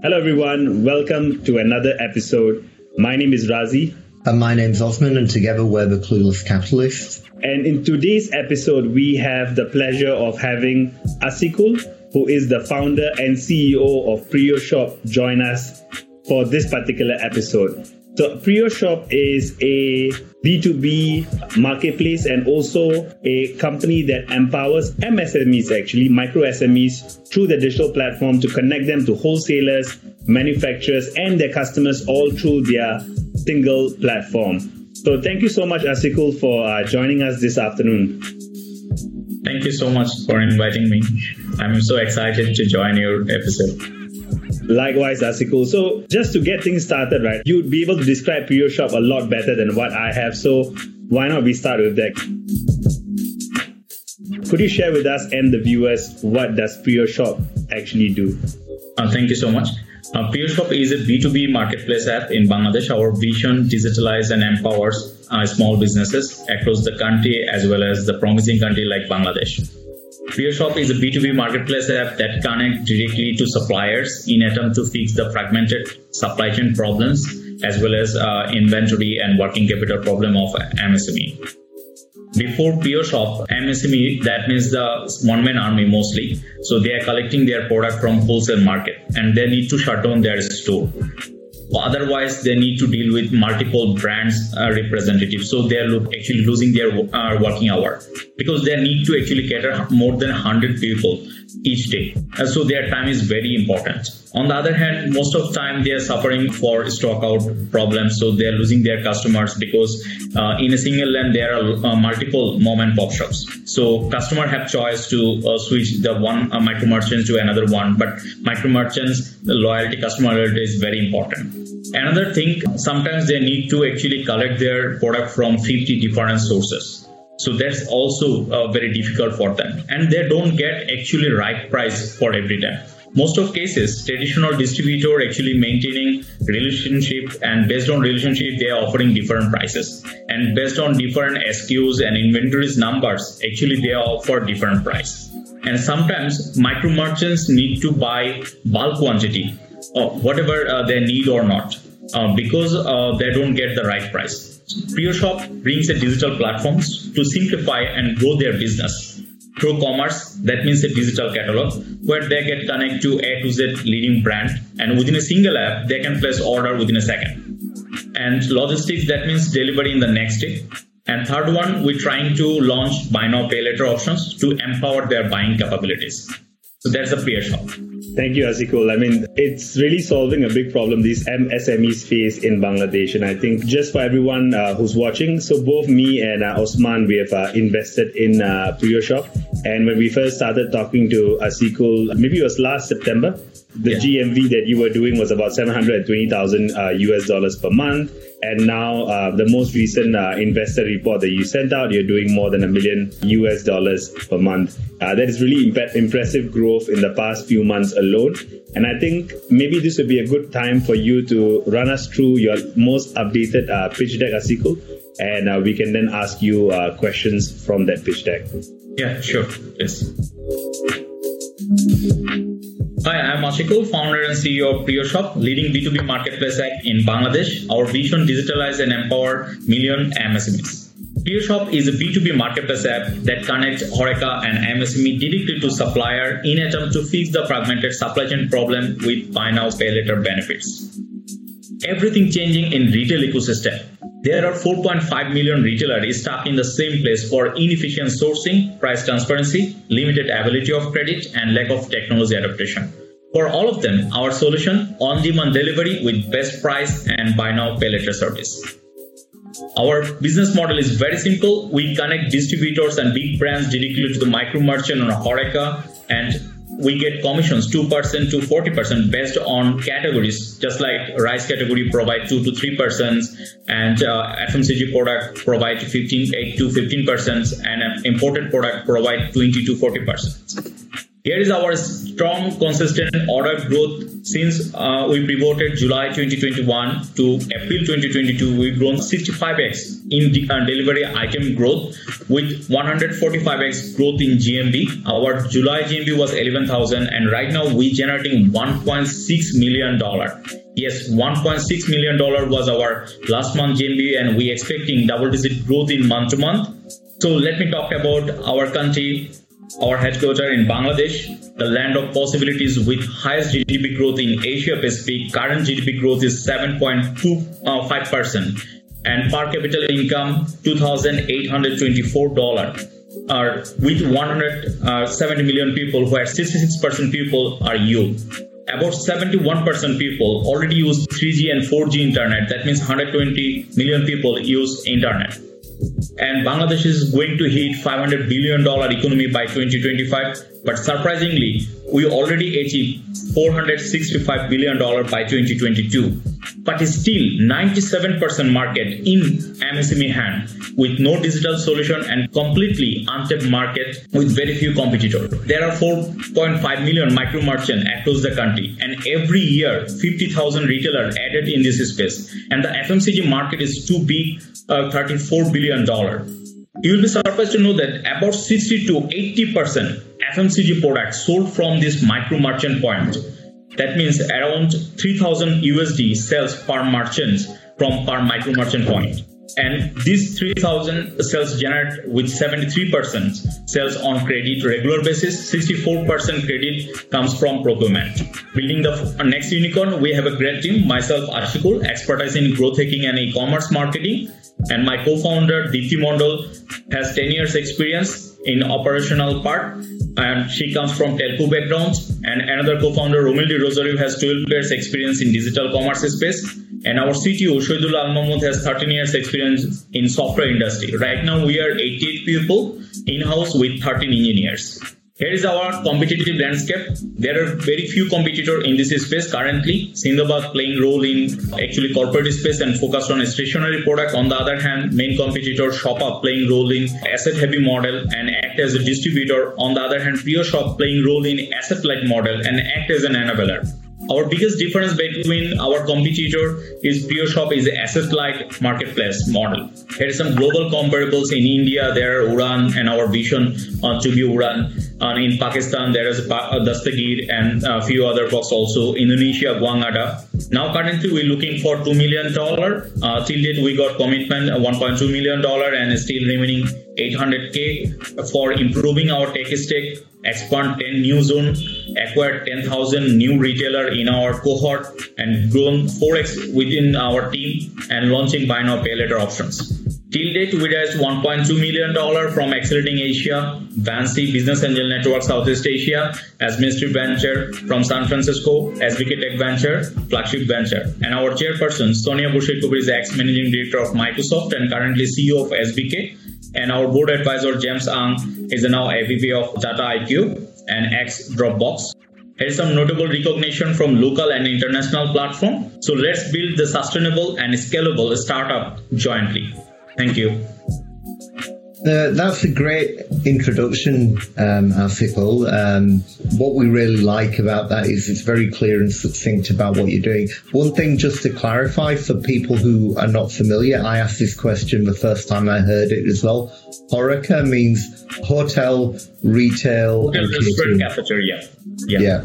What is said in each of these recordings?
Hello, everyone. Welcome to another episode. My name is Razy. And my name's Osman, and together we're the Clueless Capitalists. And in today's episode, we have the pleasure of having Asikul, who is the founder and CEO of PriyoShop, join us for this particular episode. So PriyoShop is a B2B marketplace and also a company that empowers MSMEs, actually, micro SMEs, through the digital platform to connect them to wholesalers, manufacturers, and their customers all through their single platform. So thank you so much, Asikul, for uh, joining us this afternoon. Thank you so much for inviting me. I'm so excited to join your episode. Likewise, Asikul. So just to get things started, right, you'd be able to describe PriyoShop a lot better than what I have. So why not we start with that? Could you share with us and the viewers what does PriyoShop actually do? Uh, thank you so much. Uh, PriyoShop is a B2B marketplace app in Bangladesh. Our vision digitalizes and empowers uh, small businesses across the country as well as the promising country like Bangladesh. PriyoShop is a B2B marketplace app that connects directly to suppliers in attempt to fix the fragmented supply chain problems as well as uh, inventory and working capital problem of MSME. Before PriyoShop, MSME, that means the one-man army mostly. So they are collecting their product from wholesale market and they need to shut down their store. Otherwise, they need to deal with multiple brands uh, representatives. So they are lo- actually losing their uh, working hour because they need to actually cater more than 100 people each day. Uh, so their time is very important. On the other hand, most of time they are suffering for stock out problems. So they are losing their customers because uh, in a single land there are uh, multiple mom and pop shops. So customer have choice to uh, switch the one uh, micro merchant to another one. But micro merchants, loyalty, customer loyalty is very important. Another thing, sometimes they need to actually collect their product from 50 different sources. So that's also uh, very difficult for them. And they don't get actually right price for every time. Most of cases, traditional distributor actually maintaining relationship and based on relationship, they are offering different prices. And based on different SKUs and inventories numbers, actually they offer different price. And sometimes micro merchants need to buy bulk quantity or whatever uh, they need or not uh, because uh, they don't get the right price. PriyoShop brings a digital platforms to simplify and grow their business. Through commerce, that means a digital catalog where they get connect to A to Z leading brand and within a single app, they can place order within a second. And logistics, that means delivery in the next day. And third one, we're trying to launch buy now pay later options to empower their buying capabilities. So that's the PriyoShop. Thank you, Asikul. I mean, it's really solving a big problem these MSMEs face in Bangladesh. And I think just for everyone uh, who's watching, so both me and uh, Osman, we have uh, invested in uh, PriyoShop. And when we first started talking to Asikul, maybe it was last September, the yeah. GMV that you were doing was about 720,000 uh, US dollars per month. And now, uh, the most recent uh, investor report that you sent out, you're doing more than a million US dollars per month. Uh, that is really imp- impressive growth in the past few months alone. And I think maybe this would be a good time for you to run us through your most updated uh, pitch deck, Asikul, and uh, we can then ask you uh, questions from that pitch deck. Yeah, sure. Yes. Hi, I'm Asikul, founder and CEO of PriyoShop, leading B2B marketplace app in Bangladesh. Our vision digitalize and empower million MSMEs. PriyoShop is a B2B marketplace app that connects Horeca and MSME directly to supplier in attempt to fix the fragmented supply chain problem with buy now pay later benefits. Everything changing in retail ecosystem. There are 4.5 million retailers stuck in the same place for inefficient sourcing, price transparency, limited ability of credit, and lack of technology adaptation. For all of them, our solution on-demand delivery with best price and buy now pay later service. Our business model is very simple. We connect distributors and big brands directly to the micro merchant on Horeca and we get commissions 2% to 40% based on categories, just like rice category provide 2 to 3% and uh, FMCG product provide 15, 8 to 15% and imported product provide 20 to 40%. Here is our strong, consistent order growth Since uh, we pivoted July 2021 to April 2022, we've grown 65x in the, uh, delivery item growth with 145x growth in GMV. Our July GMV was 11,000 and right now we're generating 1.6 million dollar. Yes, 1.6 million dollar was our last month GMV and we're expecting double digit growth in month to month. So let me talk about our country our headquarters are in Bangladesh, the land of possibilities with highest GDP growth in Asia Pacific. Current GDP growth is 7.25%, uh, and per capita income $2,824. Are uh, with 170 uh, million people, where 66% people are youth. About 71% people already use 3G and 4G internet. That means 120 million people use internet and Bangladesh is going to hit 500 billion dollar economy by 2025 but surprisingly we already achieved 465 billion dollar by 2022 but still 97% market in MSME hand with no digital solution and completely untapped market with very few competitors. There are 4.5 million micro merchants across the country and every year 50,000 retailers added in this space. And the FMCG market is too big Uh, $34 billion. You will be surprised to know that about 60 to 80% FMCG products sold from this micro merchant point. That means around 3000 USD sales per merchant from per micro merchant point. and these 3000 sales generate with 73% sales on credit regular basis 64% credit comes from procurement building the next unicorn we have a great team myself Asikul expertise in growth hacking and e-commerce marketing and my co-founder Dipti Mondal has 10 years experience in operational part and she comes from telco background and another co-founder Romil Rosario has 12 years experience in digital commerce space and our CTO, Shoidul Al has 13 years experience in software industry. Right now, we are 88 people in-house with 13 engineers. Here is our competitive landscape. There are very few competitors in this space currently. Sindabad playing role in actually corporate space and focused on stationary product. On the other hand, main competitor ShopUp playing role in asset heavy model and act as a distributor. On the other hand, PriyoShop playing role in asset light model and act as an enabler. Our biggest difference between our competitor is PriyoShop is an asset-light marketplace model. Here are some global comparables. In India, there are Udaan and our vision uh, to be Udaan. And in Pakistan, there is Dastgyr and a few other blocks also. Indonesia, GudangAda. Now, currently, we're looking for $2 million. Uh, till date, we got commitment $1.2 million and still remaining 800K for improving our tech stack expand 10 new zone, acquired 10,000 new retailer in our cohort, and grown 4x within our team, and launching buy now pay later options. Till date, we raised $1.2 million from Accelerating Asia, Vancy Business Angel Network Southeast Asia, as Ministry Venture from San Francisco, SBK Tech Venture, Flagship Venture. And our chairperson, Sonia Bashir Kabir, is ex-managing director of Microsoft and currently CEO of SBK and our board advisor, James Ang, is now AVP of Data IQ and X Dropbox. Here is some notable recognition from local and international platform. So let's build the sustainable and scalable startup jointly. Thank you. Uh, that's a great introduction, um, Um, what we really like about that is it's very clear and succinct about what you're doing. One thing just to clarify for people who are not familiar, I asked this question the first time I heard it as well. Horeca means hotel, retail, hotel, restaurant, cafeteria. Yeah. yeah.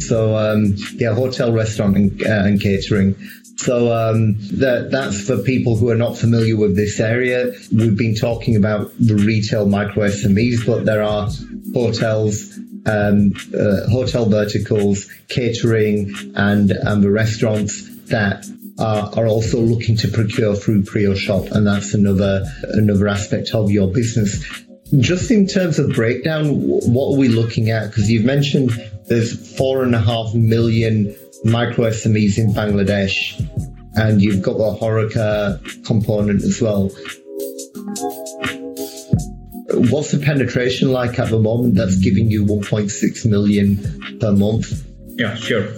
So um, yeah, hotel, restaurant, and, uh, and catering. So um, that that's for people who are not familiar with this area. We've been talking about the retail micro SMEs, but there are hotels, um, uh, hotel verticals, catering, and and the restaurants that are, are also looking to procure through PriyoShop, and that's another another aspect of your business. Just in terms of breakdown, what are we looking at? Because you've mentioned there's four and a half million micro SMEs in Bangladesh, and you've got the Horeca component as well. What's the penetration like at the moment that's giving you 1.6 million per month? Yeah, sure.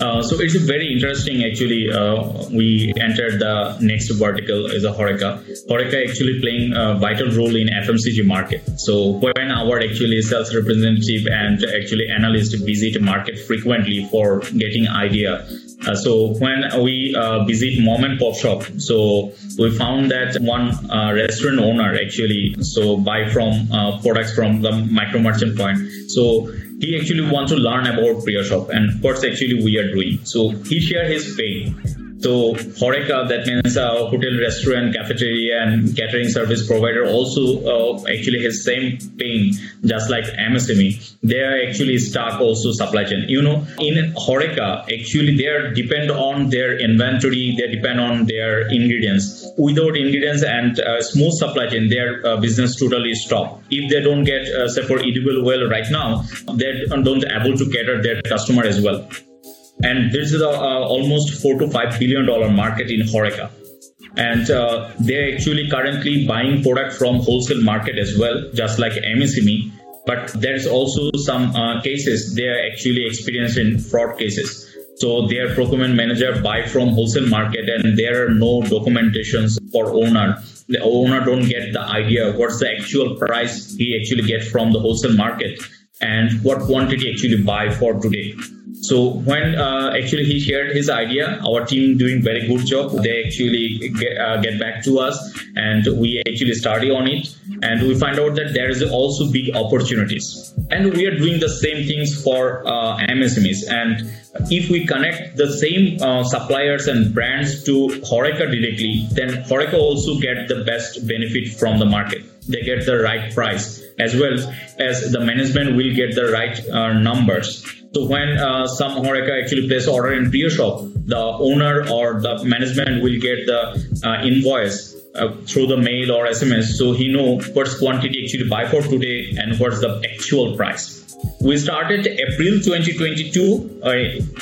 Uh, so it's very interesting actually. Uh, we entered the next vertical is a Horeca. Horeca actually playing a vital role in FMCG market. So when our actually sales representative and actually analyst visit market frequently for getting idea uh, so when we uh, visit mom and pop shop, so we found that one uh, restaurant owner actually so buy from uh, products from the micro merchant point. So he actually wants to learn about PriyoShop and what's actually we are doing. So he share his pain so Horeca, that means a hotel, restaurant, cafeteria, and catering service provider also uh, actually has same pain, just like MSME. They are actually stuck also supply chain. You know, in Horeca, actually they are depend on their inventory, they depend on their ingredients. Without ingredients and uh, smooth supply chain, their uh, business totally stop. If they don't get, uh, say for edible well right now, they don't able to cater their customer as well and this is a, uh, almost four to five billion dollar market in Horeca. And uh, they're actually currently buying product from wholesale market as well, just like MSME. But there's also some uh, cases they are actually experiencing fraud cases. So their procurement manager buy from wholesale market and there are no documentations for owner. The owner don't get the idea what's the actual price he actually get from the wholesale market and what quantity actually buy for today. So when uh, actually he shared his idea, our team doing very good job. They actually get, uh, get back to us, and we actually study on it, and we find out that there is also big opportunities. And we are doing the same things for uh, MSMEs. And if we connect the same uh, suppliers and brands to Horeca directly, then Horeca also get the best benefit from the market. They get the right price as well as the management will get the right uh, numbers. So when uh, some Horeca actually place order in PriyoShop, the owner or the management will get the uh, invoice uh, through the mail or SMS, so he know what's quantity actually buy for today and what's the actual price. We started April 2022 uh,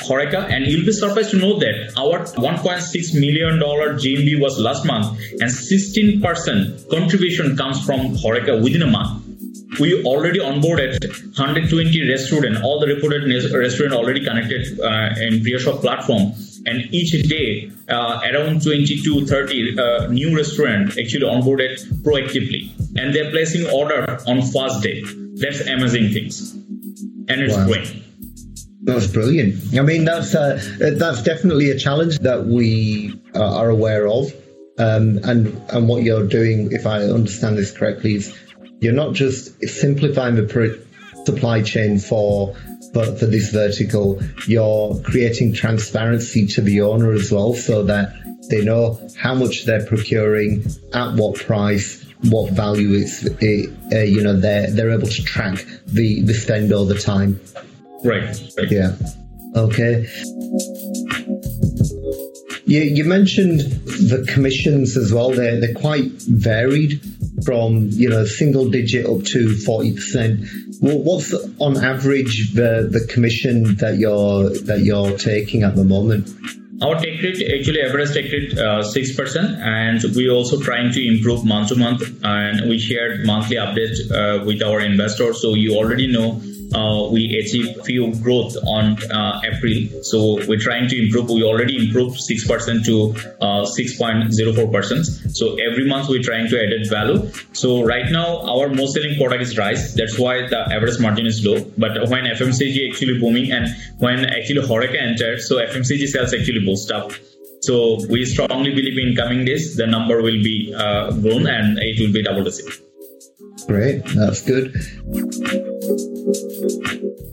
Horeca, and you'll be surprised to know that our 1.6 million dollar GMV was last month, and 16% contribution comes from Horeca within a month we already onboarded 120 restaurant, all the reported restaurant already connected uh, in PriyoShop platform. And each day, uh, around 20 to 30 uh, new restaurant actually onboarded proactively, and they're placing order on first day. That's amazing things, and it's wow. growing. That's brilliant. I mean, that's uh, that's definitely a challenge that we are aware of, um, and and what you're doing, if I understand this correctly, is you're not just simplifying the supply chain for for, for this vertical, you're creating transparency to the owner as well so that they know how much they're procuring, at what price, what value is, uh, you know, they're, they're able to track the, the spend all the time. Right. right. Yeah. Okay. You, you mentioned the commissions as well. They're, they're quite varied from, you know, single digit up to 40%. Well, what's on average the, the commission that you're, that you're taking at the moment? Our take rate, actually average take rate uh, 6% and we also trying to improve month to month and we shared monthly updates uh, with our investors. So you already know uh, we achieved few growth on uh, April. So we're trying to improve. We already improved 6% to uh, 6.04%. So every month we're trying to add value. So right now our most selling product is rice. That's why the average margin is low. But when FMCG actually booming and when actually Horeca entered, so FMCG sales actually boost up. So we strongly believe in coming days the number will be uh, grown and it will be double digit. Great, that's good.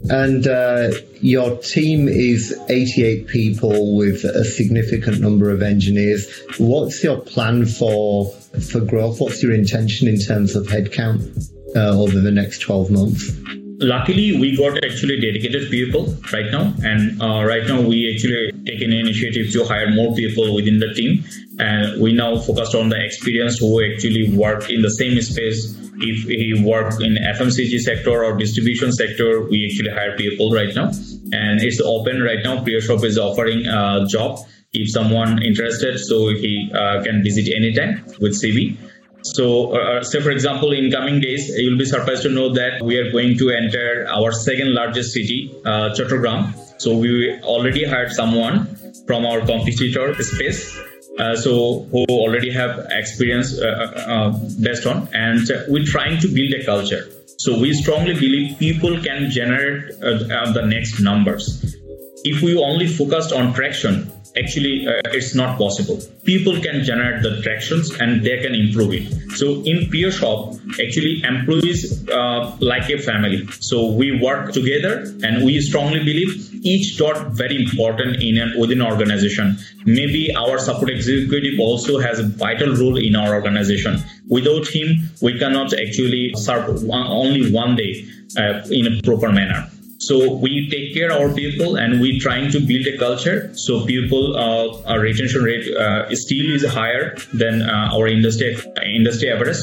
And uh, your team is 88 people with a significant number of engineers. What's your plan for for growth? What's your intention in terms of headcount uh, over the next 12 months? luckily we got actually dedicated people right now and uh, right now we actually taken initiative to hire more people within the team and we now focused on the experience who actually work in the same space if he work in FMCG sector or distribution sector, we actually hire people right now. And it's open right now. PriyoShop is offering a job if someone interested, so he uh, can visit anytime with CV. So, uh, uh, say for example, in coming days, you'll be surprised to know that we are going to enter our second largest city, uh, Chattogram So we already hired someone from our competitor space. Uh, so who already have experience uh, uh, based on and we're trying to build a culture. So we strongly believe people can generate the next numbers. If we only focused on traction actually uh, it's not possible. People can generate the tractions and they can improve it. So in PriyoShop actually employees uh, like a family. So we work together and we strongly believe each dot very important in an within organization. Maybe our support executive also has a vital role in our organization. Without him we cannot actually serve one, only one day uh, in a proper manner so we take care of our people and we're trying to build a culture. So people, uh, our retention rate uh, still is higher than uh, our industry industry average.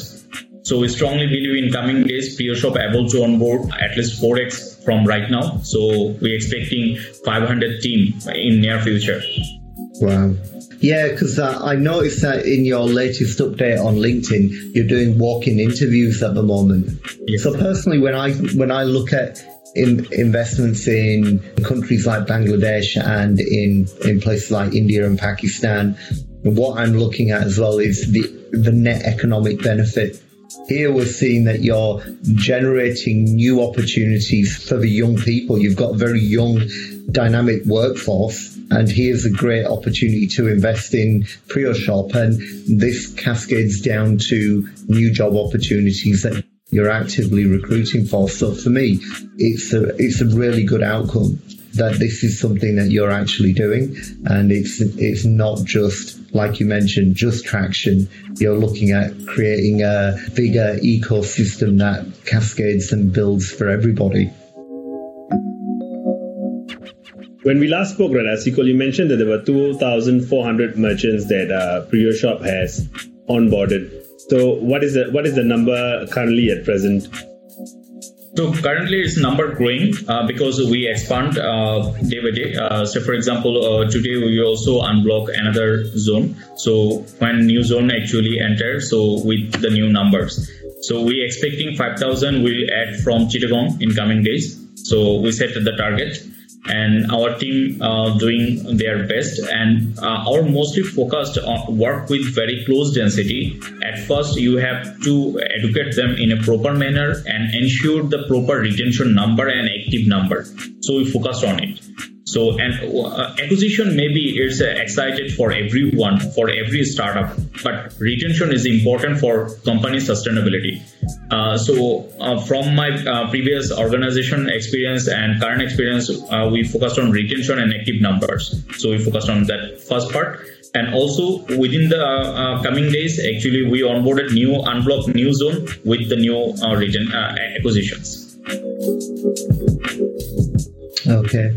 So we strongly believe in coming days, PriyoShop able to onboard at least 4x from right now. So we're expecting 500 team in near future. Wow. Yeah, because uh, I noticed that in your latest update on LinkedIn, you're doing walk-in interviews at the moment. Yes. So personally, when I when I look at in investments in countries like Bangladesh and in, in places like India and Pakistan. What I'm looking at as well is the, the net economic benefit. Here we're seeing that you're generating new opportunities for the young people. You've got a very young, dynamic workforce and here's a great opportunity to invest in PriyoShop and this cascades down to new job opportunities that you're actively recruiting for. So for me, it's a it's a really good outcome that this is something that you're actually doing, and it's it's not just like you mentioned, just traction. You're looking at creating a bigger ecosystem that cascades and builds for everybody. When we last spoke, Radhasikul, you mentioned that there were 2,400 merchants that uh, PriyoShop has onboarded. So what is the what is the number currently at present? So currently it's number growing uh, because we expand uh, day by day. Uh, so for example, uh, today we also unblock another zone. So when new zone actually enters, so with the new numbers. So we expecting 5,000 will add from Chittagong in coming days. So we set the target and our team uh, doing their best. And uh, our mostly focused on work with very close density. At first you have to educate them in a proper manner and ensure the proper retention number and active number. So we focused on it so, and uh, acquisition maybe is uh, excited for everyone, for every startup, but retention is important for company sustainability. Uh, so, uh, from my uh, previous organization experience and current experience, uh, we focused on retention and active numbers. So, we focused on that first part. And also within the coming days, actually, we onboarded new unblocked new zone with the new region acquisitions. Okay.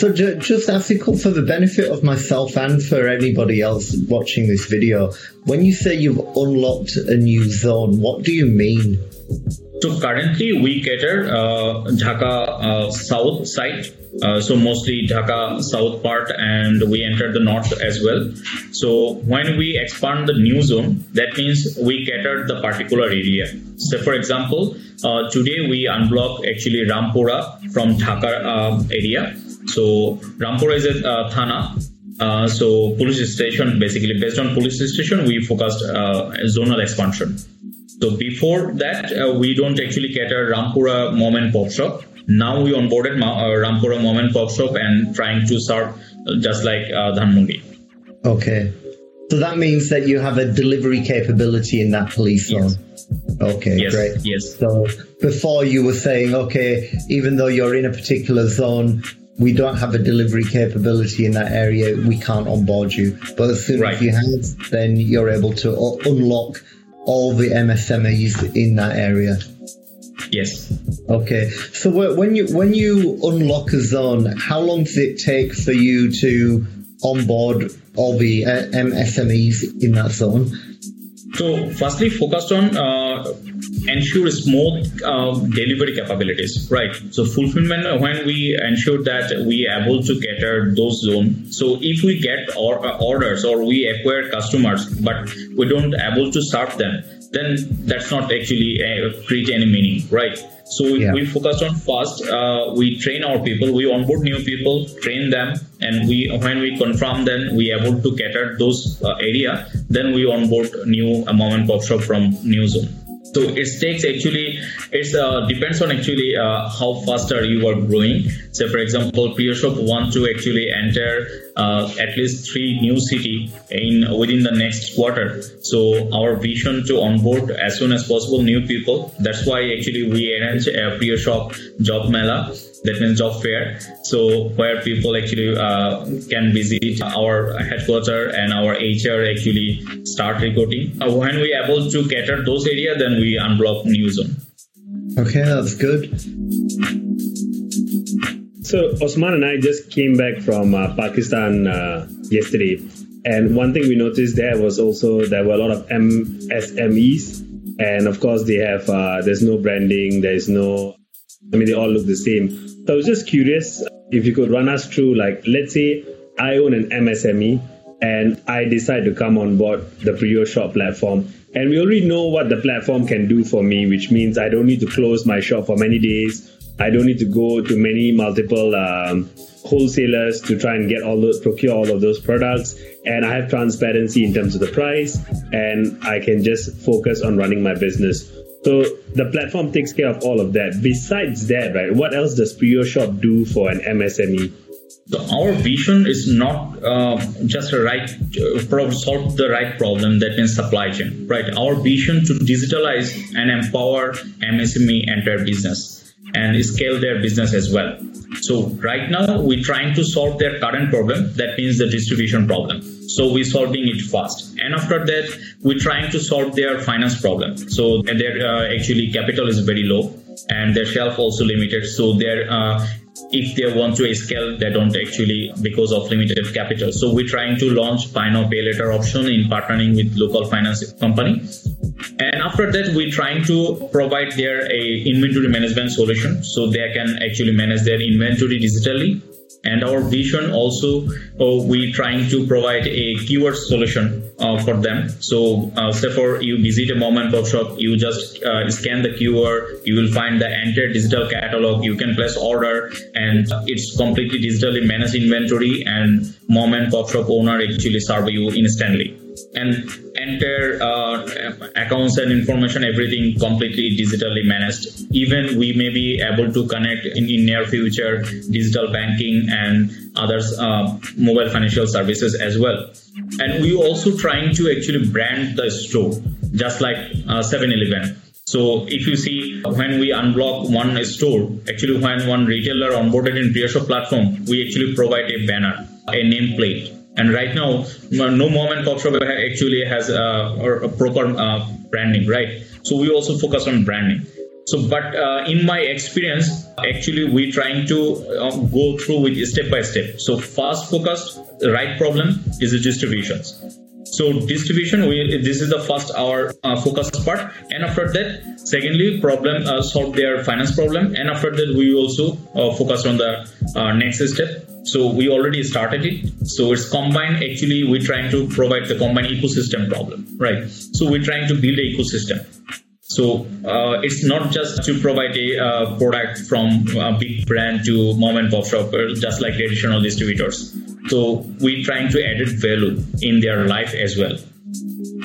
So just ethical for the benefit of myself and for anybody else watching this video, when you say you've unlocked a new zone, what do you mean? So currently we cater uh, Dhaka uh, south side, uh, so mostly Dhaka south part, and we enter the north as well. So when we expand the new zone, that means we cater the particular area. So for example, uh, today we unblock actually Rampura from Dhaka uh, area so Rampura is a uh, Thana. Uh, so police station, basically based on police station, we focused uh, zonal expansion. So before that, uh, we don't actually cater Rampura mom and pop shop. Now we onboarded uh, Rampura mom and pop shop and trying to serve just like uh, Dhanmondi. Okay. So that means that you have a delivery capability in that police zone. Yes. Okay, yes, great. Yes. So before you were saying, okay, even though you're in a particular zone, we don't have a delivery capability in that area, we can't onboard you. But as soon right. as you have, then you're able to unlock all the MSMEs in that area. Yes. Okay. So when you when you unlock a zone, how long does it take for you to onboard all the uh, MSMEs in that zone? So, firstly, focused on uh, ensure smooth uh, delivery capabilities, right? So, fulfillment when we ensure that we able to cater those zones. So, if we get or, uh, orders or we acquire customers, but we don't able to serve them, then that's not actually uh, create any meaning, right? So yeah. we focused on first. Uh, we train our people. We onboard new people, train them, and we when we confirm them, we able to cater those uh, area. Then we onboard new uh, mom and pop shop from new zone. So it takes actually it uh, depends on actually uh, how faster you are growing. So for example, PriyoShop want to actually enter uh, at least three new city in within the next quarter. So our vision to onboard as soon as possible new people. That's why actually we arrange a PriyoShop job mela that means job fair. So where people actually uh, can visit our headquarters and our HR actually start recruiting. Uh, when we able to cater those area then we unblock new zone. Okay, that's good. So Osman and I just came back from uh, Pakistan uh, yesterday, and one thing we noticed there was also there were a lot of MSMEs, and of course they have uh, there's no branding, there's no, I mean they all look the same. So I was just curious if you could run us through, like, let's say I own an MSME and I decide to come on board the PriyoShop platform. And we already know what the platform can do for me, which means I don't need to close my shop for many days. I don't need to go to many multiple um, wholesalers to try and get all those, procure all of those products. And I have transparency in terms of the price, and I can just focus on running my business. So the platform takes care of all of that. Besides that, right, what else does PriyoShop do for an MSME? So our vision is not uh, just a right uh, solve the right problem that means supply chain, right? Our vision to digitalize and empower MSME entire business and scale their business as well. So right now we're trying to solve their current problem, that means the distribution problem so we're solving it fast. And after that, we're trying to solve their finance problem. So their uh, actually capital is very low and their shelf also limited. So their uh, if they want to scale, they don't actually because of limited capital. So we're trying to launch buy now pay later option in partnering with local finance company. And after that, we're trying to provide their a inventory management solution so they can actually manage their inventory digitally and our vision also uh, we trying to provide a keyword solution uh, for them. So uh, say for you visit a mom and pop shop you just uh, scan the QR you will find the entire digital catalog. You can place order and it's completely digitally managed inventory and mom and pop shop owner actually serve you instantly and enter uh, accounts and information everything completely digitally managed. Even we may be able to connect in, in near future digital banking and others uh, mobile financial services as well. And we also trying to actually brand the store just like 7-eleven uh, so if you see when we unblock one store, actually when one retailer onboarded in PriyoShop platform, we actually provide a banner, a nameplate and right now, no mom and pop shop actually has a, a proper uh, branding, right? So we also focus on branding. So, but uh, in my experience, actually, we're trying to uh, go through with step by step. So, fast focused, the right problem is the distributions. So distribution, we, this is the first our uh, focus part, and after that, secondly, problem uh, solve their finance problem, and after that, we also uh, focus on the uh, next step. So we already started it. So it's combined. Actually, we're trying to provide the combined ecosystem problem, right? So we're trying to build a ecosystem. So uh, it's not just to provide a uh, product from a big brand to mom and pop shop, just like traditional distributors. So we're trying to add value in their life as well.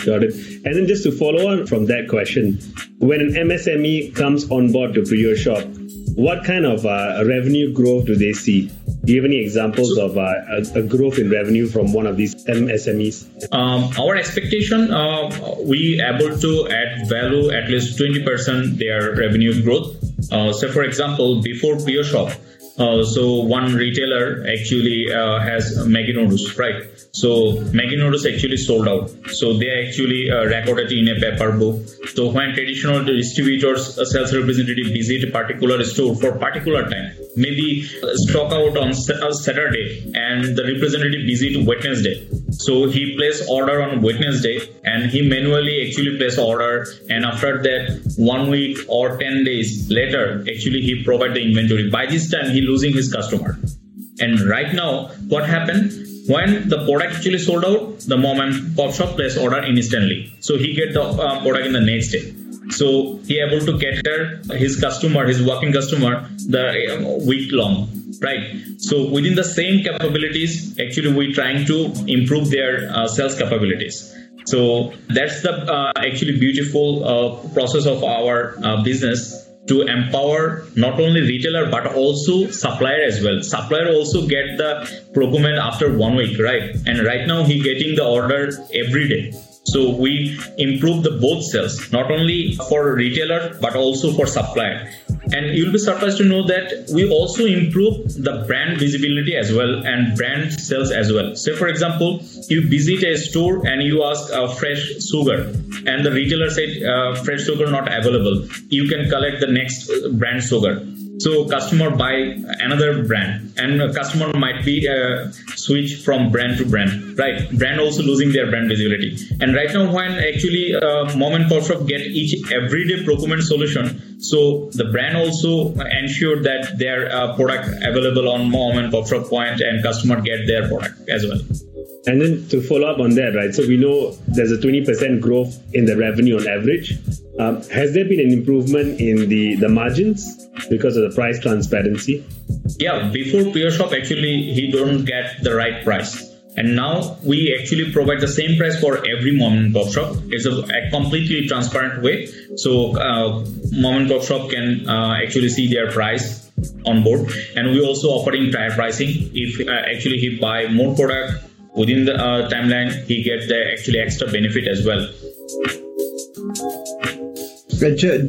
Got it. And then just to follow on from that question, when an MSME comes on board to PriyoShop, what kind of uh, revenue growth do they see? Do you have any examples of uh, a, growth in revenue from one of these MSMEs? Um, our expectation, uh, we able to add value at least 20% their revenue growth. Uh, so, for example, before PriyoShop, uh, so one retailer actually uh, has Maggi noodles, right? So Maggi noodles actually sold out. So they actually uh, recorded in a paper book. So when traditional distributors, uh, sales representative visit particular store for particular time, maybe stock out on uh, Saturday, and the representative busy visit Wednesday. So he place order on Wednesday, and he manually actually place order, and after that, one week or ten days later, actually he provide the inventory. By this time, he losing his customer And right now, what happened? When the product actually sold out, the mom and pop shop placed order instantly. So he get the uh, product in the next day. So he able to cater his customer, his working customer, the uh, week long, right? So within the same capabilities, actually we're trying to improve their uh, sales capabilities. So that's the uh, actually beautiful uh, process of our uh, business to empower not only retailer but also supplier as well. Supplier also get the procurement after one week, right? And right now he getting the order every day. So we improve the both sales, not only for retailer but also for supplier. And you'll be surprised to know that we also improve the brand visibility as well and brand sales as well. So, for example, you visit a store and you ask uh, fresh sugar, and the retailer said uh, fresh sugar not available. You can collect the next brand sugar so customer buy another brand and customer might be uh, switch from brand to brand right? Brand also losing their brand visibility. And right now when actually uh, mom and pop shop get each everyday procurement solution so the brand also ensure that their uh, product available on mom and pop shop point and customer get their product as well and then to follow up on that, right? So we know there's a 20% growth in the revenue on average. Um, has there been an improvement in the, the margins because of the price transparency? Yeah, before PriyoShop, actually, he don't get the right price. And now we actually provide the same price for every mom and pop shop. It's a, a completely transparent way. So uh, mom and pop shop can uh, actually see their price on board. And we also offering tire pricing. If uh, actually he buy more product within the uh, timeline, he gets the actually extra benefit as well.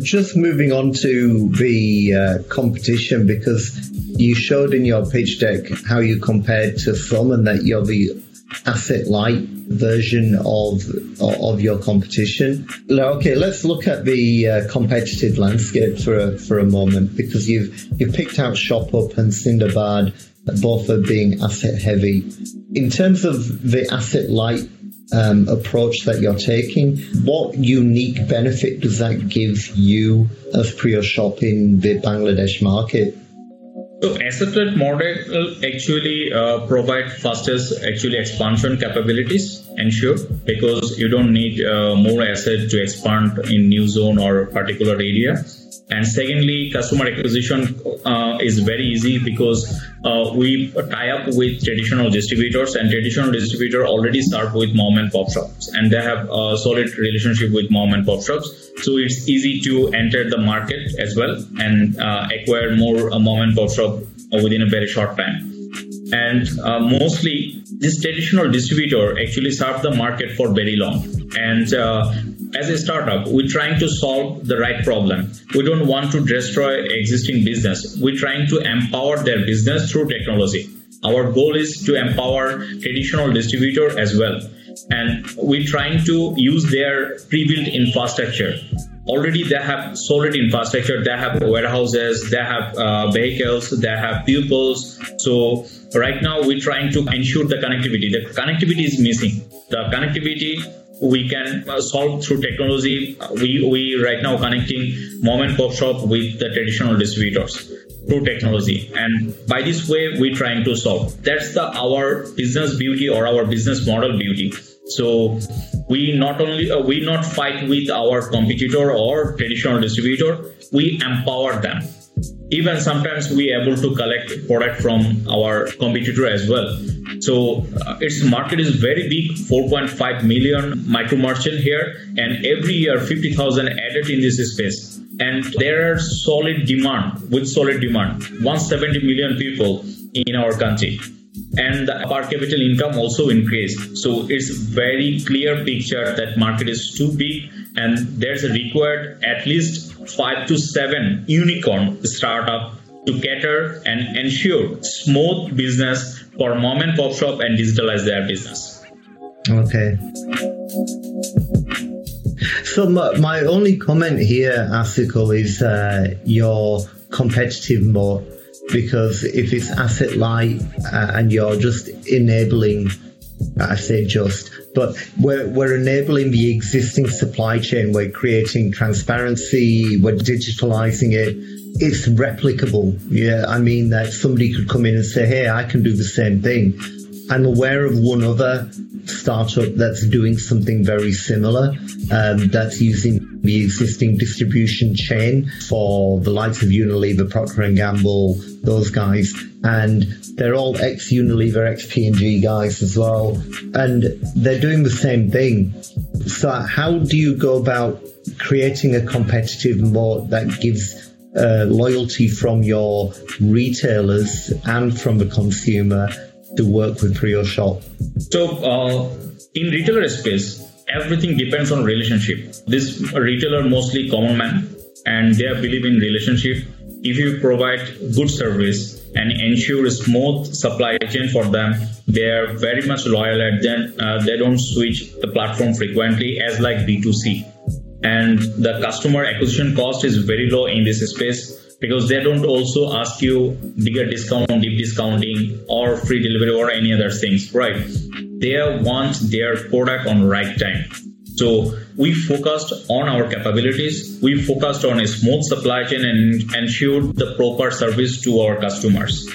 Just moving on to the uh, competition, because you showed in your pitch deck how you compared to some, and that you're the asset light version of of your competition. Okay, let's look at the uh, competitive landscape for a, for a moment, because you've you've picked out ShopUp and Sindabad, both of being asset heavy. In terms of the asset light um, approach that you're taking, what unique benefit does that give you as PriyoShop in the Bangladesh market? So asset light model actually uh, provide fastest actually expansion capabilities ensure because you don't need uh, more asset to expand in new zone or particular area and secondly, customer acquisition uh, is very easy because uh, we tie up with traditional distributors, and traditional distributor already start with mom and pop shops, and they have a solid relationship with mom and pop shops. So it's easy to enter the market as well and uh, acquire more uh, mom and pop shop within a very short time. And uh, mostly, this traditional distributor actually serve the market for very long, and uh, as a startup, we're trying to solve the right problem. We don't want to destroy existing business. We're trying to empower their business through technology. Our goal is to empower traditional distributor as well. And we're trying to use their pre-built infrastructure. Already they have solid infrastructure. They have warehouses, they have uh, vehicles, they have pupils. So right now we're trying to ensure the connectivity. The connectivity is missing. The connectivity we can solve through technology. We, we right now connecting mom and pop shop with the traditional distributors through technology. And by this way, we're trying to solve. That's the our business beauty or our business model beauty. So we not only uh, we not fight with our competitor or traditional distributor, we empower them even sometimes we able to collect product from our competitor as well so uh, its market is very big 4.5 million micro merchant here and every year 50000 added in this space. And there are solid demand with solid demand 170 million people in our country. And the per capita income also increased. So it's very clear picture that market is too big and there's a required at least five to seven unicorn startup to cater and ensure smooth business for mom and pop shop and digitalize their business. Okay. So my, my only comment here, Asikul, is uh, your competitive mode because if it's asset light uh, and you're just enabling, I say just but we're, we're enabling the existing supply chain. We're creating transparency. We're digitalizing it. It's replicable. Yeah. I mean that somebody could come in and say, Hey, I can do the same thing. I'm aware of one other startup that's doing something very similar, um, that's using the existing distribution chain for the likes of Unilever, Procter and Gamble, those guys, and they're all ex Unilever, ex P&G guys as well, and they're doing the same thing. So, how do you go about creating a competitive moat that gives uh, loyalty from your retailers and from the consumer to work with PriyoShop? So, uh, in retailer space, everything depends on relationship. This retailer mostly common man, and they believe in relationship. If you provide good service and ensure smooth supply chain for them, they are very much loyal at them. Uh, they don't switch the platform frequently as like B2C. And the customer acquisition cost is very low in this space because they don't also ask you bigger discount, deep discounting, or free delivery or any other things, right? They want their product on right time. So we focused on our capabilities. We focused on a smooth supply chain and ensured the proper service to our customers.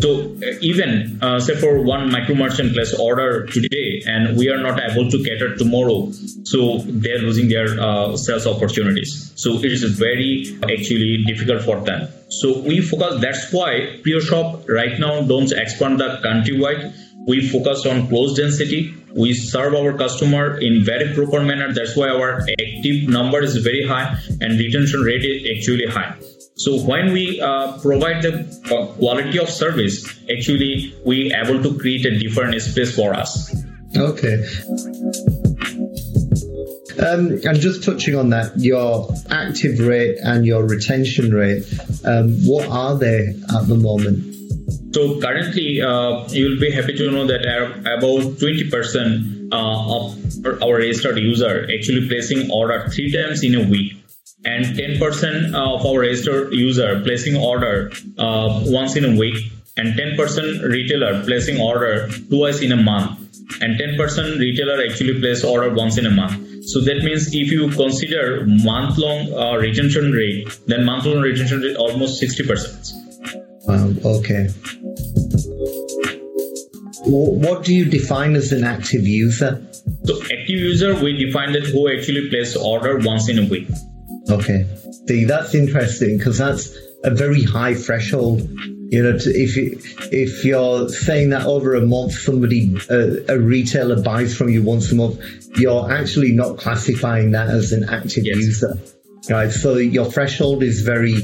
So even uh, say for one micro merchant place order today, and we are not able to cater tomorrow, so they're losing their uh, sales opportunities. So it is very actually difficult for them. So we focus. That's why PriyoShop right now don't expand the countrywide. We focus on close density. We serve our customer in very proper manner. That's why our active number is very high and retention rate is actually high. So when we uh, provide the quality of service, actually we able to create a different space for us. Okay. Um, and just touching on that, your active rate and your retention rate, um, what are they at the moment? So currently, uh, you will be happy to know that about 20% uh, of our registered user actually placing order three times in a week. And 10% of our registered user placing order uh, once in a week. And 10% retailer placing order twice in a month. And 10% retailer actually place order once in a month. So that means if you consider month long uh, retention rate then month long retention rate almost 60% wow okay what do you define as an active user so active user we define that who actually places order once in a week Okay. See, that's interesting because that's a very high threshold. You know, to, if you, if you're saying that over a month, somebody uh, a retailer buys from you once a month, you're actually not classifying that as an active yes. user, right? So your threshold is very,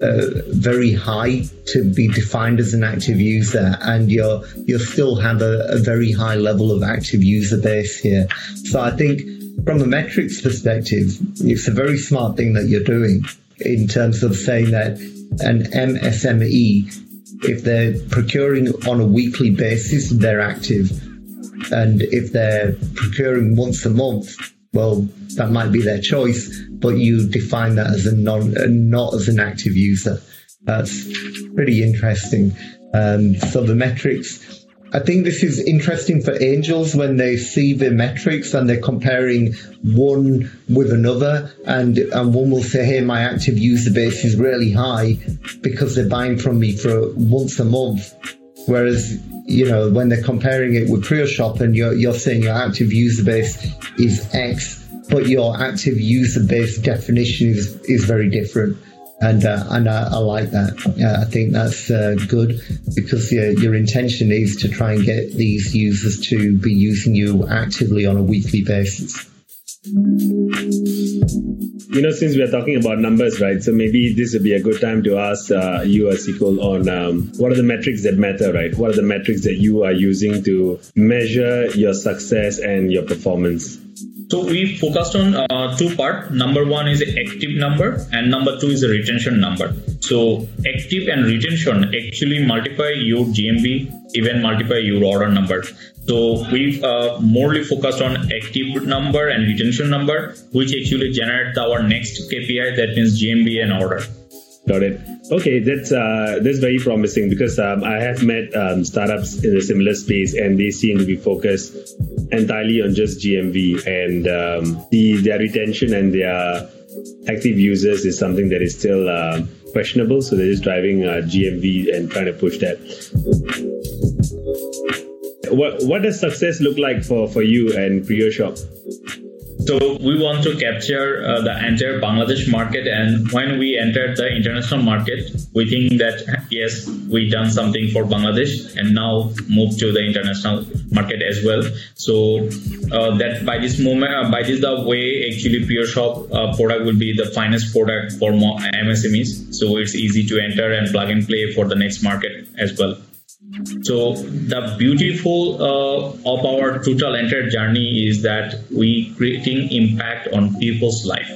uh, very high to be defined as an active user, and you're you still have a, a very high level of active user base here. So I think from a metrics perspective, it's a very smart thing that you're doing in terms of saying that an MSME, if they're procuring on a weekly basis, they're active. And if they're procuring once a month, well, that might be their choice, but you define that as a non, not as an active user. That's pretty interesting. Um, so the metrics I think this is interesting for angels when they see the metrics and they're comparing one with another, and and one will say, "Hey, my active user base is really high because they're buying from me for once a month," whereas you know when they're comparing it with PriyoShop and you're you're saying your active user base is X, but your active user base definition is is very different and uh, and I, I, like that. I think that's uh, good because your, your intention is to try and get these users to be using you actively on a weekly basis. You know, since we are talking about numbers, right? So maybe this would be a good time to ask uh, you, Asikul, on um, what are the metrics that matter, right? What are the metrics that you are using to measure your success and your performance? So we focused on uh, two part. Number one is active number, and number two is a retention number. So active and retention actually multiply your GMV, even multiply your order number. So we've uh, morely focused on active number and retention number, which actually generate our next KPI. That means GMV and order. Got it. Okay, that's uh, that's very promising because um, I have met um, startups in a similar space, and they seem to be focused entirely on just GMV, and um, the their retention and their active users is something that is still uh, questionable. So they're just driving uh, GMV and trying to push that. What what does success look like for for you and PriyoShop? So we want to capture uh, the entire Bangladesh market, and when we entered the international market, we think that yes, we done something for Bangladesh, and now move to the international market as well. So uh, that by this moment, uh, by this the way, actually PriyoShop uh, product will be the finest product for MSMEs. So it's easy to enter and plug and play for the next market as well. So the beautiful uh, of our total entire journey is that we creating impact on people's life.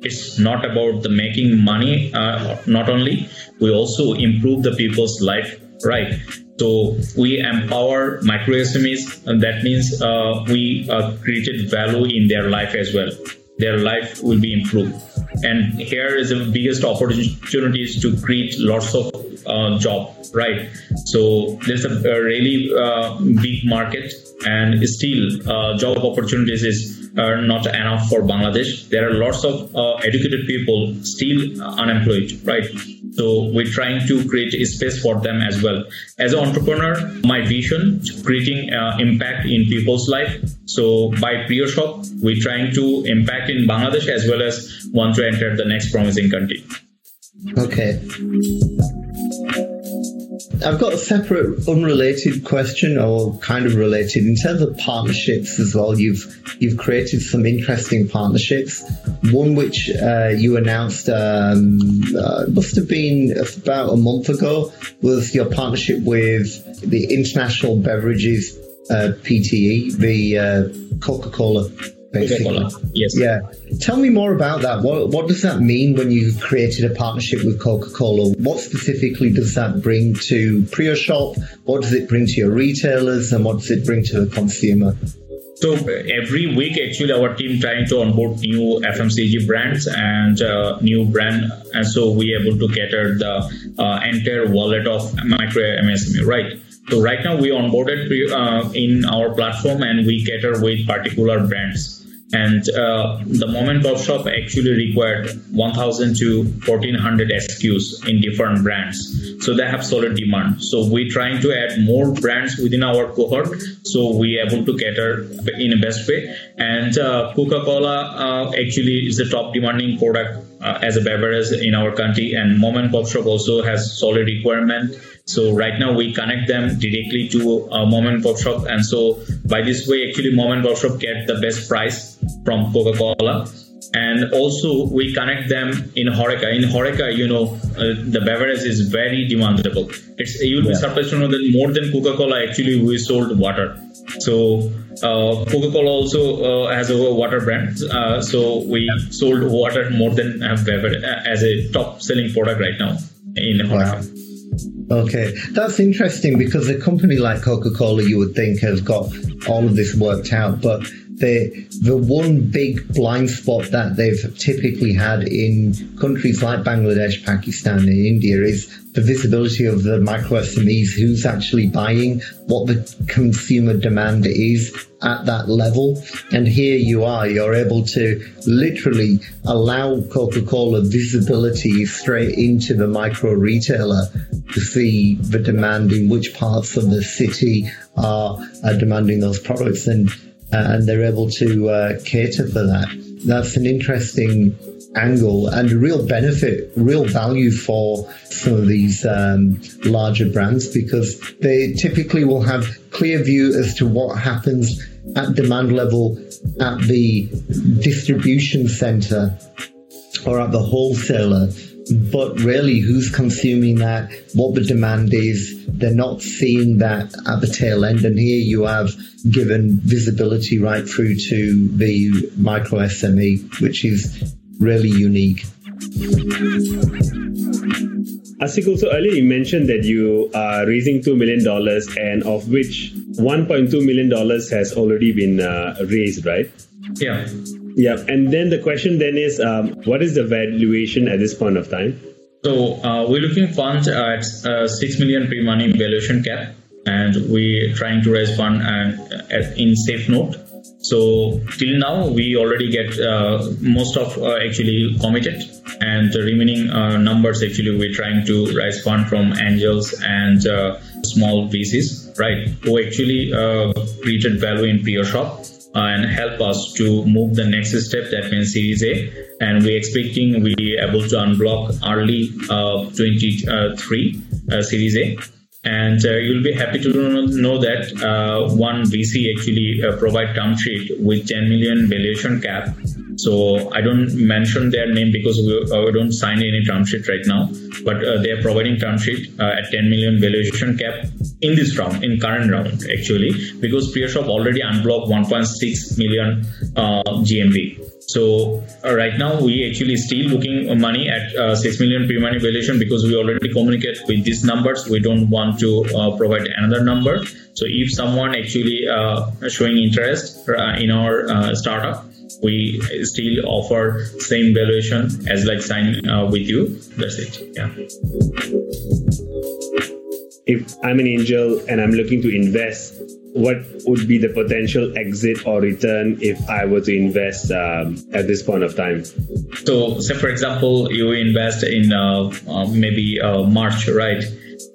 It's not about the making money. Uh, not only we also improve the people's life, right? So we empower micro SMEs, and that means uh, we uh, created value in their life as well. Their life will be improved. And here is the biggest opportunities to create lots of uh, job, right? So there's a, a really uh, big market, and still uh, job opportunities is uh, not enough for Bangladesh. There are lots of uh, educated people still unemployed, right? So we're trying to create a space for them as well. As an entrepreneur, my vision creating impact in people's life. So by PriyoShop, we're trying to impact in Bangladesh as well as want to enter the next promising country. Okay. I've got a separate, unrelated question, or kind of related in terms of partnerships as well. You've you've created some interesting partnerships. One which uh, you announced um, uh, must have been about a month ago was your partnership with the International Beverages uh, PTE, the uh, Coca Cola basically. Yes. Yeah. Tell me more about that. What what does that mean when you created a partnership with Coca-Cola? What specifically does that bring to PriyoShop? What does it bring to your retailers, and what does it bring to the consumer? So every week, actually, our team trying to onboard new FMCG brands and uh, new brand, and so we able to cater the uh, entire wallet of micro MSME, right? So right now we onboarded uh, in our platform and we cater with particular brands and uh, the moment pop shop actually required 1000 to 1400 skus in different brands. So they have solid demand. So we're trying to add more brands within our cohort so we able to cater in a best way. And uh, coca-cola uh, actually is the top demanding product uh, as a beverage in our country. And mom and pop shop also has solid requirement so right now we connect them directly to a mom and pop shop and so by this way actually mom and pop shop get the best price from coca-cola and also we connect them in Horeca. In Horeca, you know, uh, the beverage is very demandable. It's you'll yeah. be surprised to know that more than Coca-Cola, actually, we sold water. So uh, Coca-Cola also uh, has a water brand. Uh, so we sold water more than beverage uh, as a top selling product right now in Horeca. Wow. Okay, that's interesting because a company like Coca-Cola, you would think, has got all of this worked out, but the the one big blind spot that they've typically had in countries like Bangladesh, Pakistan, and India is the visibility of the micro SMEs, who's actually buying, what the consumer demand is at that level. And here you are, you're able to literally allow Coca-Cola visibility straight into the micro retailer to see the demand in which parts of the city are, are demanding those products. And and they're able to uh, cater for that. That's an interesting angle and a real benefit, real value for some of these um, larger brands because they typically will have clear view as to what happens at demand level at the distribution center or at the wholesaler but really who's consuming that, what the demand is. They're not seeing that at the tail end. And here you have given visibility right through to the micro SME, which is really unique. Asikul, so earlier you mentioned that you are raising $2 million and of which $1.2 million has already been uh, raised, right? Yeah. Yeah, and then the question then is, um, what is the valuation at this point of time? So uh, we're looking funds at uh, six million pre-money valuation cap, and we're trying to raise fund and uh, in safe note. So till now we already get uh, most of uh, actually committed, and the remaining uh, numbers actually we're trying to raise fund from angels and small VCs, right? Who actually created value in PriyoShop and help us to move the next step that means series a and we're expecting we able to unblock early uh, 23 uh, series a and uh, you'll be happy to know that uh, one VC actually uh, provide term sheet with 10 million valuation cap. So I don't mention their name because we, uh, don't sign any term sheet right now, but uh, they are providing term sheet uh, at 10 million valuation cap in this round, in current round actually, because PriyoShop already unblocked 1.6 million GMV. So uh, right now we actually still looking money at uh, six million pre-money valuation because we already communicate with these numbers. We don't want to uh, provide another number. So if someone actually uh, showing interest uh, in our uh, startup, we still offer same valuation as like signing with you. That's it. Yeah. If I'm an angel and I'm looking to invest what would be the potential exit or return if I were to invest um, at this point of time? So, say for example, you invest in uh, uh, maybe uh, March, right?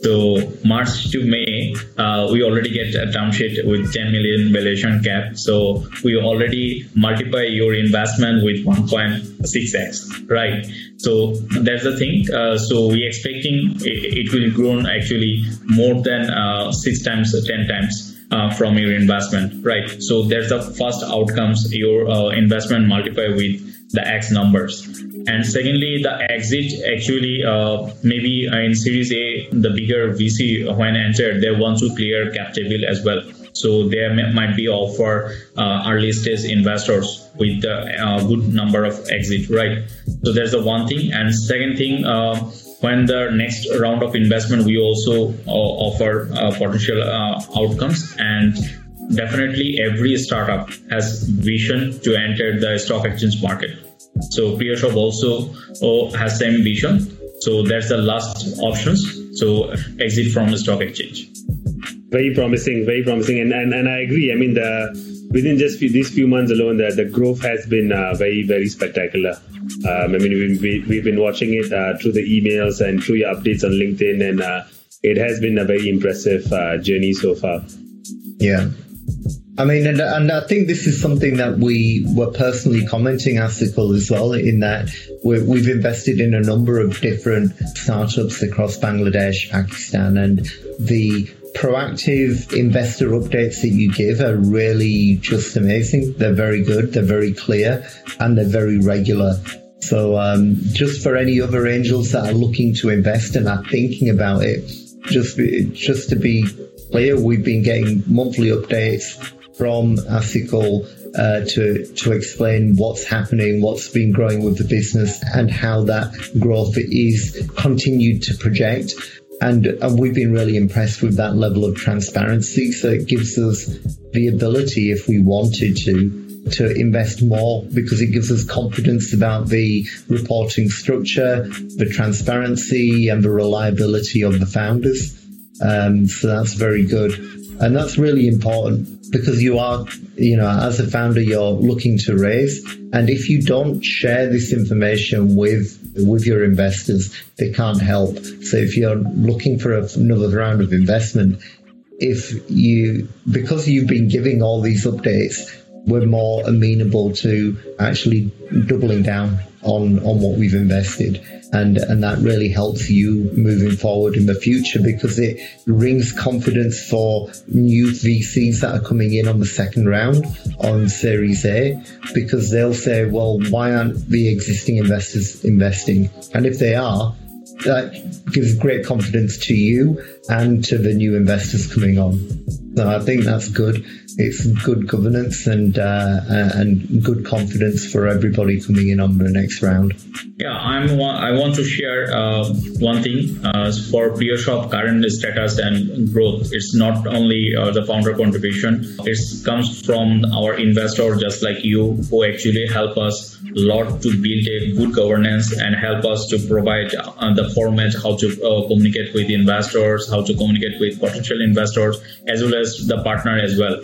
So March to May, uh, we already get a term sheet with 10 million valuation cap. So we already multiply your investment with 1.6x, right? So that's the thing. Uh, so we expecting it, it, will grow actually more than uh, six times, ten times uh, from your investment, right? So there's the first outcomes your uh, investment multiply with the X numbers. And secondly, the exit actually uh, maybe in Series A, the bigger VC when entered, they want to clear cap table as well. So there might be offer uh, early stage investors with a uh, good number of exit, right? So there's the one thing. And second thing, uh, when the next round of investment we also uh, offer uh, potential uh, outcomes and definitely every startup has vision to enter the stock exchange market. So PriyoShop also oh, has same vision. So that's the last options. So exit from the stock exchange. Very promising very promising. And, and, and i agree. I mean the within just few, these few months alone, the, the growth has been uh, very, very spectacular. Um, I mean, we've, we've been watching it uh, through the emails and through your updates on LinkedIn, and uh, it has been a very impressive uh, journey so far. Yeah. I mean, and, and I think this is something that we were personally commenting Asikul as well, in that we have invested in a number of different startups across Bangladesh, Pakistan, and the proactive investor updates that you give are really just amazing. They're very good, they're very clear, and they're very regular. So, um, just for any other angels that are looking to invest and are thinking about it, just just to be clear, we've been getting monthly updates from Asikul uh, to to explain what's happening, what's been growing with the business, and how that growth is continued to project. And, and we've been really impressed with that level of transparency. So it gives us the ability, if we wanted to, to invest more because it gives us confidence about the reporting structure, the transparency, and the reliability of the founders. Um, so that's very good. And that's really important because you are, you know, as a founder, you're looking to raise. And if you don't share this information with with your investors, they can't help. So if you're looking for another round of investment, if you, because you've been giving all these updates, we're more amenable to actually doubling down on, on what we've invested. And, and that really helps you moving forward in the future because it rings confidence for new VCs that are coming in on the second round on Series A because they'll say, well, why aren't the existing investors investing? And if they are, that gives great confidence to you and to the new investors coming on. So I think that's good. it's good governance and uh, and good confidence for everybody coming in on the next round. Yeah, I'm. I want to share uh, one thing uh, for PriyoShop current status and growth. It's not only uh, the founder contribution. It comes from our investor, just like you, who actually help us lot to build a good governance and help us to provide uh, the format how to uh, communicate with investors, how to communicate with potential investors, as well as the partner as well.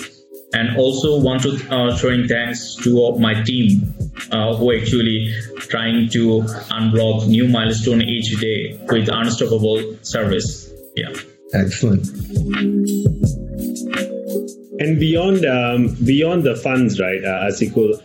And also want to uh, showing thanks to my team uh, who actually trying to unblock new milestone each day with unstoppable service. Yeah. Excellent. And beyond um, beyond the funds right uh, asikul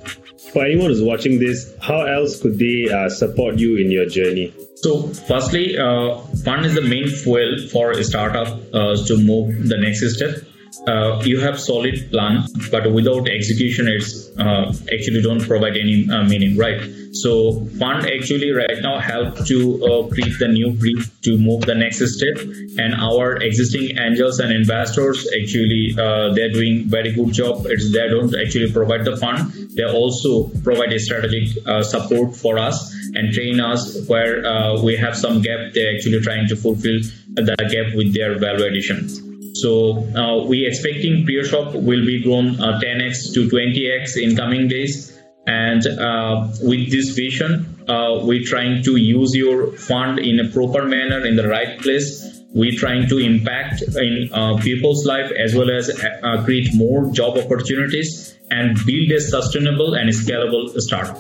for anyone who's watching this. How else could they uh, support you in your journey? So firstly uh, fund is the main fuel for a startup uh, to move the next step uh, you have solid plan, but without execution, it's uh, actually don't provide any uh, meaning, right? So fund actually right now help to uh, create the new brief to move the next step, and our existing angels and investors actually uh, they're doing very good job. It's they don't actually provide the fund, they also provide a strategic uh, support for us and train us where we have some gap. They're actually trying to fulfill the gap with their value addition. So uh, we expecting PriyoShop will be grown uh, 10x to 20x in coming days. And uh, with this vision, uh, we're trying to use your fund in a proper manner in the right place. We're trying to impact in uh, people's life as well as uh, create more job opportunities and build a sustainable and scalable startup.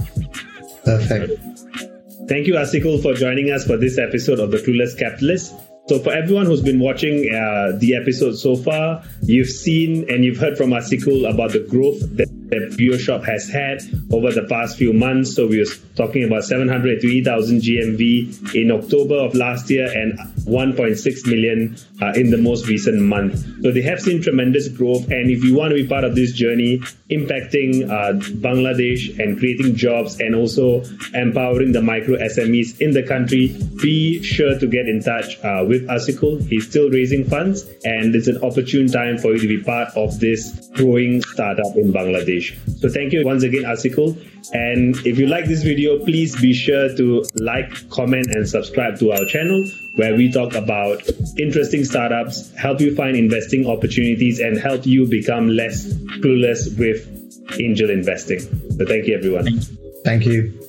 Perfect. Thank you, Asikul, for joining us for this episode of The Clueless Capitalist. So, for everyone who's been watching uh, the episode so far, you've seen and you've heard from Asikul about the growth that the that PriyoShop has had over the past few months. So we were talking about 703,000 GMV in October of last year and 1.6 million uh, in the most recent month. So they have seen tremendous growth. And if you want to be part of this journey, impacting uh, Bangladesh and creating jobs and also empowering the micro SMEs in the country, be sure to get in touch uh, with Asikul. He's still raising funds and it's an opportune time for you to be part of this growing startup in Bangladesh. So thank you once again, Asikul. And if you like this video, please be sure to like, comment, and subscribe to our channel where we talk about interesting startups, help you find investing opportunities, and help you become less clueless with angel investing. So thank you, everyone. Thank you.